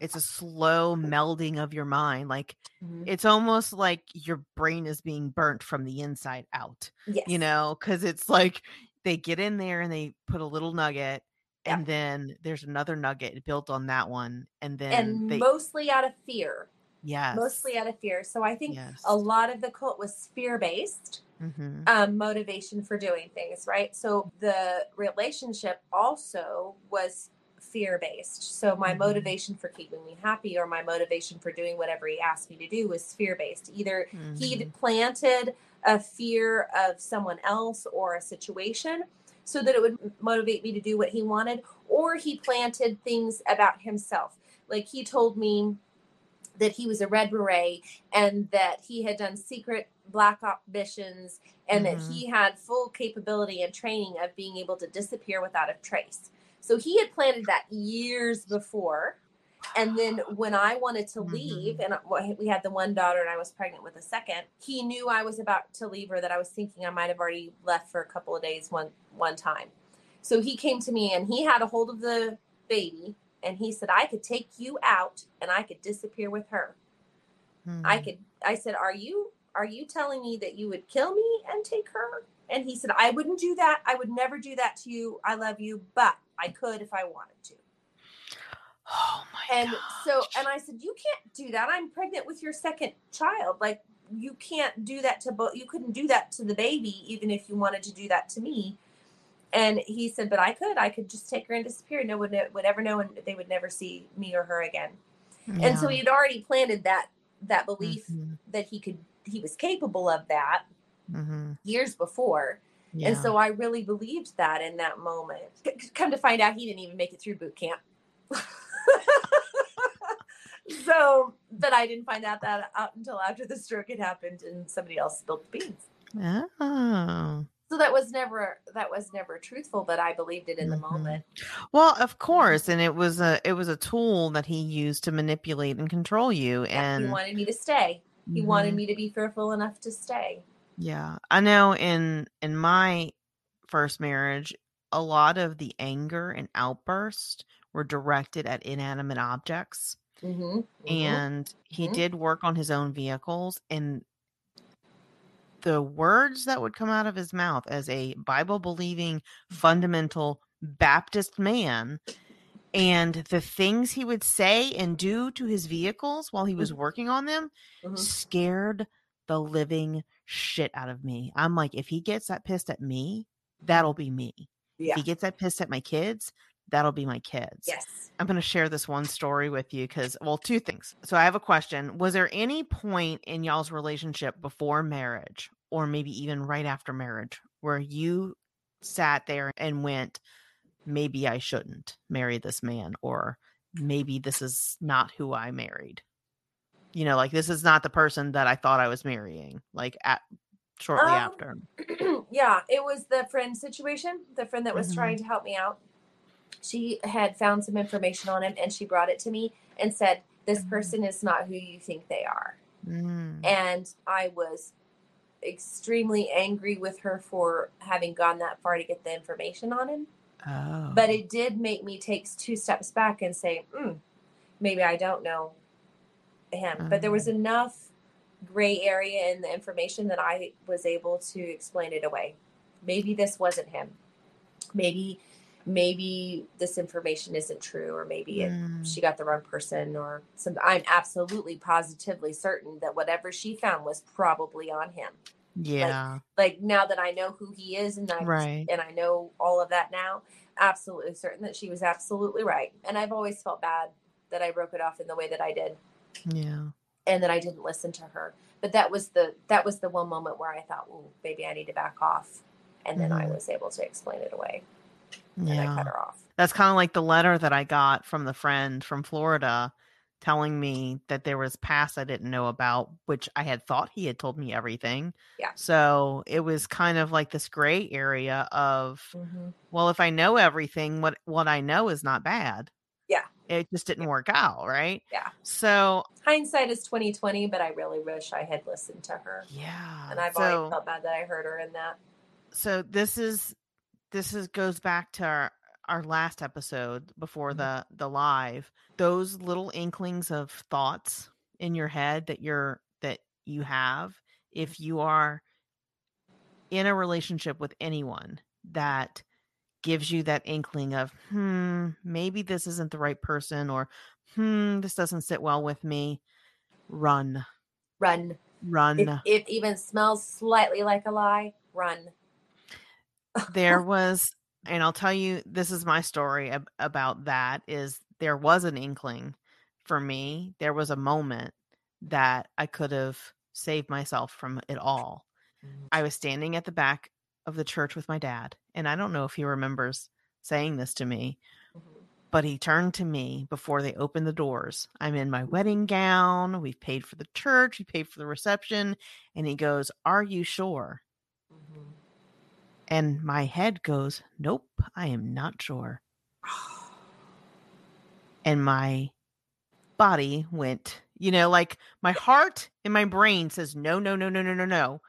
it's a slow melding of your mind. Like mm-hmm. it's almost like your brain is being burnt from the inside out. Yes. You know, cuz it's like they get in there and they put a little nugget yeah. and then there's another nugget built on that one and then and they, mostly out of fear Yes. Mostly out of fear. So I think yes. a lot of the cult was fear based mm-hmm. um, motivation for doing things, right? So the relationship also was fear based. So my mm-hmm. motivation for keeping me happy or my motivation for doing whatever he asked me to do was fear based. Either mm-hmm. he'd planted a fear of someone else or a situation so that it would motivate me to do what he wanted, or he planted things about himself. Like he told me that he was a red beret and that he had done secret black op missions and mm-hmm. that he had full capability and training of being able to disappear without a trace. So he had planted that years before. And then when I wanted to leave, mm-hmm. and we had the one daughter and I was pregnant with a second, he knew I was about to leave her that I was thinking I might have already left for a couple of days one one time. So he came to me and he had a hold of the baby and he said I could take you out and I could disappear with her. Hmm. I could I said, "Are you are you telling me that you would kill me and take her?" And he said, "I wouldn't do that. I would never do that to you. I love you, but I could if I wanted to." Oh my And gosh. so and I said, "You can't do that. I'm pregnant with your second child. Like you can't do that to both you couldn't do that to the baby even if you wanted to do that to me." And he said, but I could, I could just take her and disappear. No one would ever know, and they would never see me or her again. Yeah. And so he had already planted that that belief mm-hmm. that he could, he was capable of that mm-hmm. years before. Yeah. And so I really believed that in that moment. Come to find out, he didn't even make it through boot camp. so, but I didn't find out that out until after the stroke had happened and somebody else spilled the beans. Oh so that was never that was never truthful but i believed it in the mm-hmm. moment well of course and it was a it was a tool that he used to manipulate and control you yeah, and he wanted me to stay he mm-hmm. wanted me to be fearful enough to stay yeah i know in in my first marriage a lot of the anger and outburst were directed at inanimate objects mm-hmm. mm-hmm. and he mm-hmm. did work on his own vehicles and the words that would come out of his mouth as a Bible believing fundamental Baptist man and the things he would say and do to his vehicles while he was mm-hmm. working on them mm-hmm. scared the living shit out of me. I'm like, if he gets that pissed at me, that'll be me. Yeah. If he gets that pissed at my kids, that'll be my kids. Yes. I'm going to share this one story with you because, well, two things. So I have a question. Was there any point in y'all's relationship before marriage, or maybe even right after marriage, where you sat there and went, maybe I shouldn't marry this man, or maybe this is not who I married? You know, like this is not the person that I thought I was marrying, like at shortly um, after. yeah, it was the friend situation, the friend that was mm-hmm. trying to help me out she had found some information on him and she brought it to me and said, This mm. person is not who you think they are. Mm. And I was extremely angry with her for having gone that far to get the information on him. Oh. But it did make me take two steps back and say, mm, maybe I don't know him. But there was mm-hmm. enough gray area in the information that I was able to explain it away. Maybe this wasn't him. Maybe maybe this information isn't true or maybe it, mm. she got the wrong person or some i'm absolutely positively certain that whatever she found was probably on him yeah like, like now that i know who he is and i right. and i know all of that now absolutely certain that she was absolutely right and i've always felt bad that i broke it off in the way that i did yeah and that i didn't listen to her but that was the that was the one moment where i thought oh maybe i need to back off and then mm. i mm-hmm. was able to explain it away and yeah. I cut her off. That's kind of like the letter that I got from the friend from Florida telling me that there was past I didn't know about, which I had thought he had told me everything. Yeah. So it was kind of like this gray area of, mm-hmm. well, if I know everything, what what I know is not bad. Yeah. It just didn't work out, right? Yeah. So hindsight is twenty twenty, but I really wish I had listened to her. Yeah. And I've so, always felt bad that I heard her in that. So this is this is goes back to our our last episode before mm-hmm. the the live those little inklings of thoughts in your head that you're that you have if you are in a relationship with anyone that gives you that inkling of hmm maybe this isn't the right person or hmm this doesn't sit well with me run run run if, if even smells slightly like a lie run there was and I'll tell you this is my story ab- about that is there was an inkling for me. There was a moment that I could have saved myself from it all. Mm-hmm. I was standing at the back of the church with my dad, and I don't know if he remembers saying this to me, mm-hmm. but he turned to me before they opened the doors. I'm in my wedding gown. We've paid for the church, we paid for the reception, and he goes, "Are you sure?" And my head goes, Nope, I am not sure. and my body went, you know, like my heart and my brain says, No, no, no, no, no, no, no.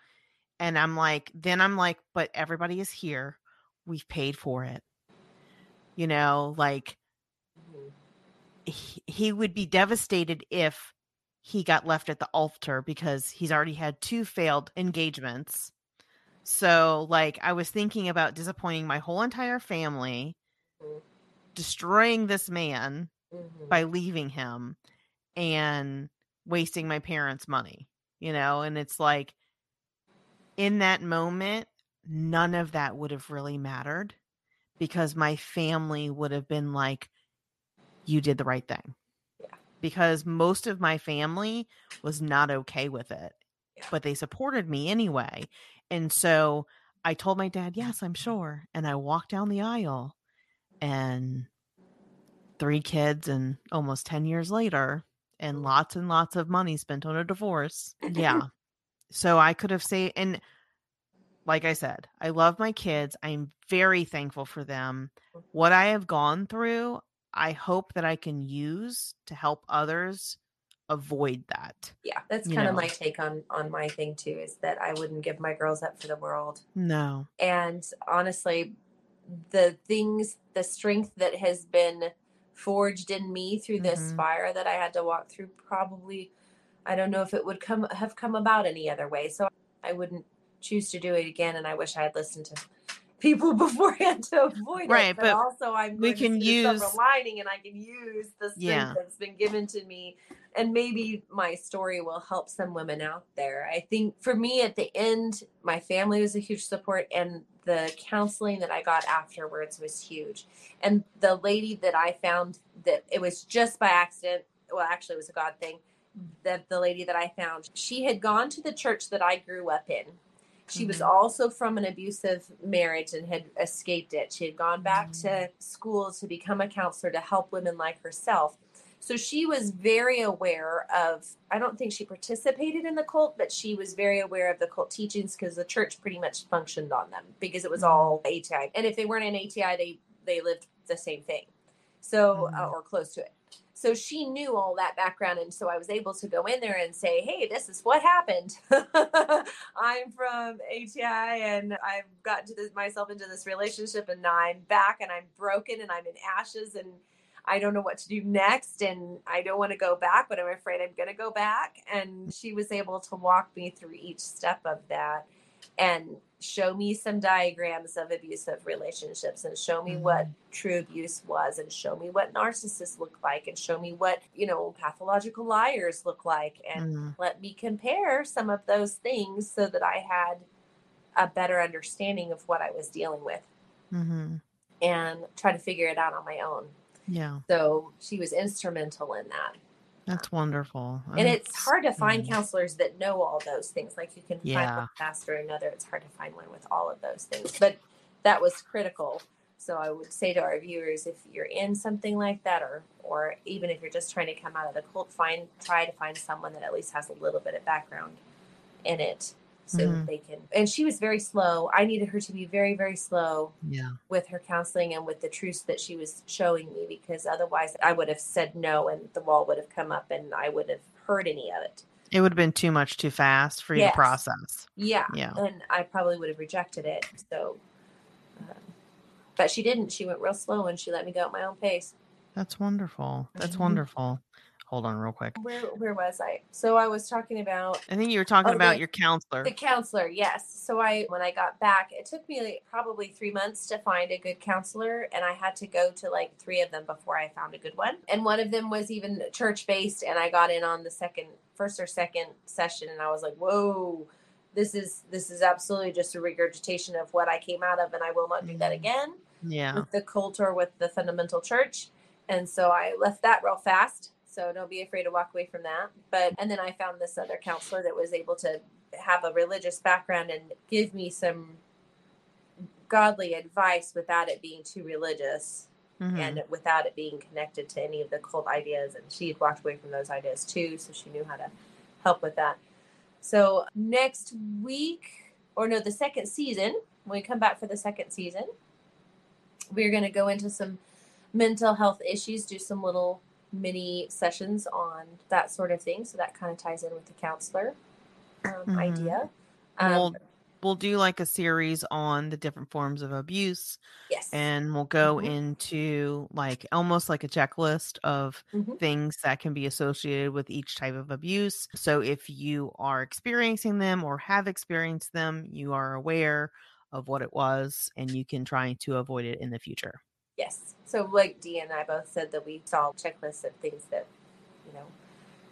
And I'm like, then I'm like, But everybody is here. We've paid for it. You know, like he, he would be devastated if he got left at the altar because he's already had two failed engagements so, like, I was thinking about disappointing my whole entire family, mm-hmm. destroying this man mm-hmm. by leaving him, and wasting my parents' money, you know? And it's like, in that moment, none of that would have really mattered because my family would have been like, you did the right thing. Yeah. Because most of my family was not okay with it, yeah. but they supported me anyway. And so I told my dad, Yes, I'm sure. And I walked down the aisle and three kids and almost 10 years later and lots and lots of money spent on a divorce. Yeah. so I could have said, and like I said, I love my kids. I'm very thankful for them. What I have gone through, I hope that I can use to help others avoid that. Yeah, that's kind know. of my take on on my thing too is that I wouldn't give my girls up for the world. No. And honestly, the things the strength that has been forged in me through this mm-hmm. fire that I had to walk through probably I don't know if it would come have come about any other way. So I wouldn't choose to do it again and I wish I had listened to people beforehand to avoid right, it. But, but also I'm we can use lining and I can use the strength yeah. that's been given to me and maybe my story will help some women out there. I think for me at the end, my family was a huge support and the counseling that I got afterwards was huge. And the lady that I found that it was just by accident, well actually it was a God thing, that the lady that I found, she had gone to the church that I grew up in. She mm-hmm. was also from an abusive marriage and had escaped it. She had gone back mm-hmm. to school to become a counselor to help women like herself so she was very aware of, I don't think she participated in the cult, but she was very aware of the cult teachings because the church pretty much functioned on them because it was mm-hmm. all ATI. And if they weren't in ATI, they, they lived the same thing. So, mm-hmm. uh, or close to it. So she knew all that background. And so I was able to go in there and say, Hey, this is what happened. I'm from ATI and I've gotten to this, myself into this relationship and now I'm back and I'm broken and I'm in ashes and I don't know what to do next and I don't want to go back, but I'm afraid I'm going to go back. And she was able to walk me through each step of that and show me some diagrams of abusive relationships and show me mm-hmm. what true abuse was and show me what narcissists look like and show me what, you know, pathological liars look like and mm-hmm. let me compare some of those things so that I had a better understanding of what I was dealing with. Mm-hmm. And try to figure it out on my own. Yeah. So she was instrumental in that. That's wonderful. And it's hard to find mm. counselors that know all those things. Like you can yeah. find one pastor or another. It's hard to find one with all of those things. But that was critical So I would say to our viewers, if you're in something like that, or or even if you're just trying to come out of the cult, find try to find someone that at least has a little bit of background in it, so mm-hmm. they can. And she was very slow. I needed her to be very very slow. Yeah. With her counseling and with the truths that she was showing me, because otherwise I would have said no, and the wall would have come up, and I would have heard any of it. It would have been too much too fast for you yes. to process. Yeah. Yeah. And I probably would have rejected it. So but she didn't. She went real slow and she let me go at my own pace. That's wonderful. That's mm-hmm. wonderful. Hold on real quick. Where where was I? So I was talking about I think you were talking oh, about the, your counselor. The counselor, yes. So I when I got back, it took me like probably 3 months to find a good counselor and I had to go to like 3 of them before I found a good one. And one of them was even church based and I got in on the second first or second session and I was like, "Whoa, this is this is absolutely just a regurgitation of what I came out of and I will not do that mm-hmm. again." yeah with the cult or with the fundamental church and so i left that real fast so don't be afraid to walk away from that. But and then i found this other counselor that was able to have a religious background and give me some godly advice without it being too religious mm-hmm. and without it being connected to any of the cult ideas. And she had walked away from those ideas too so she knew how to help with that. So next week or no the second season when we come back for the second season we're going to go into some mental health issues, do some little mini sessions on that sort of thing. So that kind of ties in with the counselor um, mm-hmm. idea. Um, we'll we'll do like a series on the different forms of abuse. Yes, and we'll go mm-hmm. into like almost like a checklist of mm-hmm. things that can be associated with each type of abuse. So if you are experiencing them or have experienced them, you are aware of what it was and you can try to avoid it in the future. Yes. So like Dee and I both said that we saw checklists of things that, you know,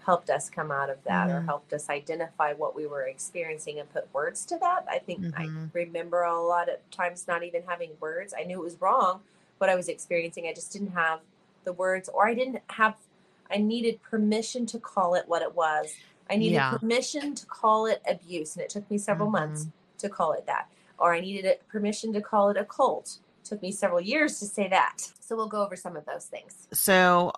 helped us come out of that mm-hmm. or helped us identify what we were experiencing and put words to that. I think mm-hmm. I remember a lot of times not even having words. I knew it was wrong what I was experiencing. I just didn't have the words or I didn't have I needed permission to call it what it was. I needed yeah. permission to call it abuse and it took me several mm-hmm. months to call it that or I needed permission to call it a cult. Took me several years to say that. So we'll go over some of those things. So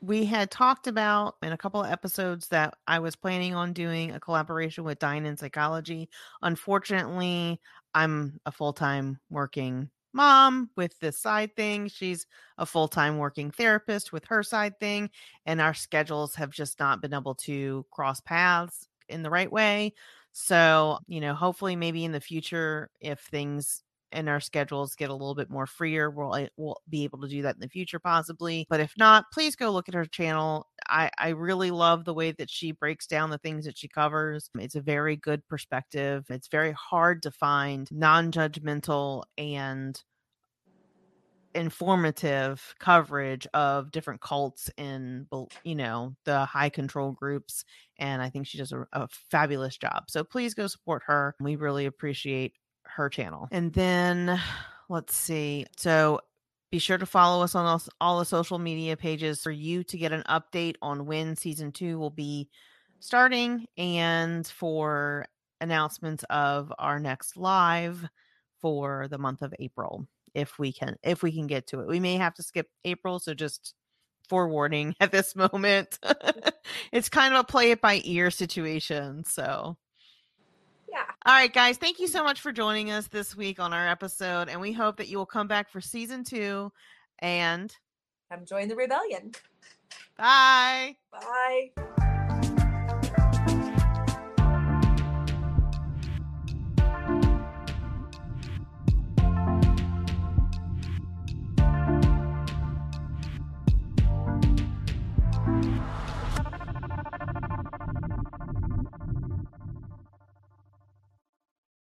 we had talked about in a couple of episodes that I was planning on doing a collaboration with Dine in Psychology. Unfortunately, I'm a full time working mom with this side thing. She's a full time working therapist with her side thing. And our schedules have just not been able to cross paths in the right way. So, you know, hopefully maybe in the future, if things and our schedules get a little bit more freer, we'll eh, we'll be able to do that in the future possibly. But if not, please go look at her channel. I I really love the way that she breaks down the things that she covers. It's a very good perspective. It's very hard to find non-judgmental and informative coverage of different cults and you know the high control groups and i think she does a, a, fabulous job so please go support her we really appreciate her channel and then let's see so be sure to follow us on all, the social media pages for you to get an update on when season two will be starting and for announcements of our next live for the month of april if we can if we can get to it. We may have to skip April, so just forewarning at this moment. it's kind of a play it by ear situation, so yeah. All right, guys, thank you so much for joining us this week on our episode, and we hope that you will come back for season two and come join the rebellion. Bye. Bye.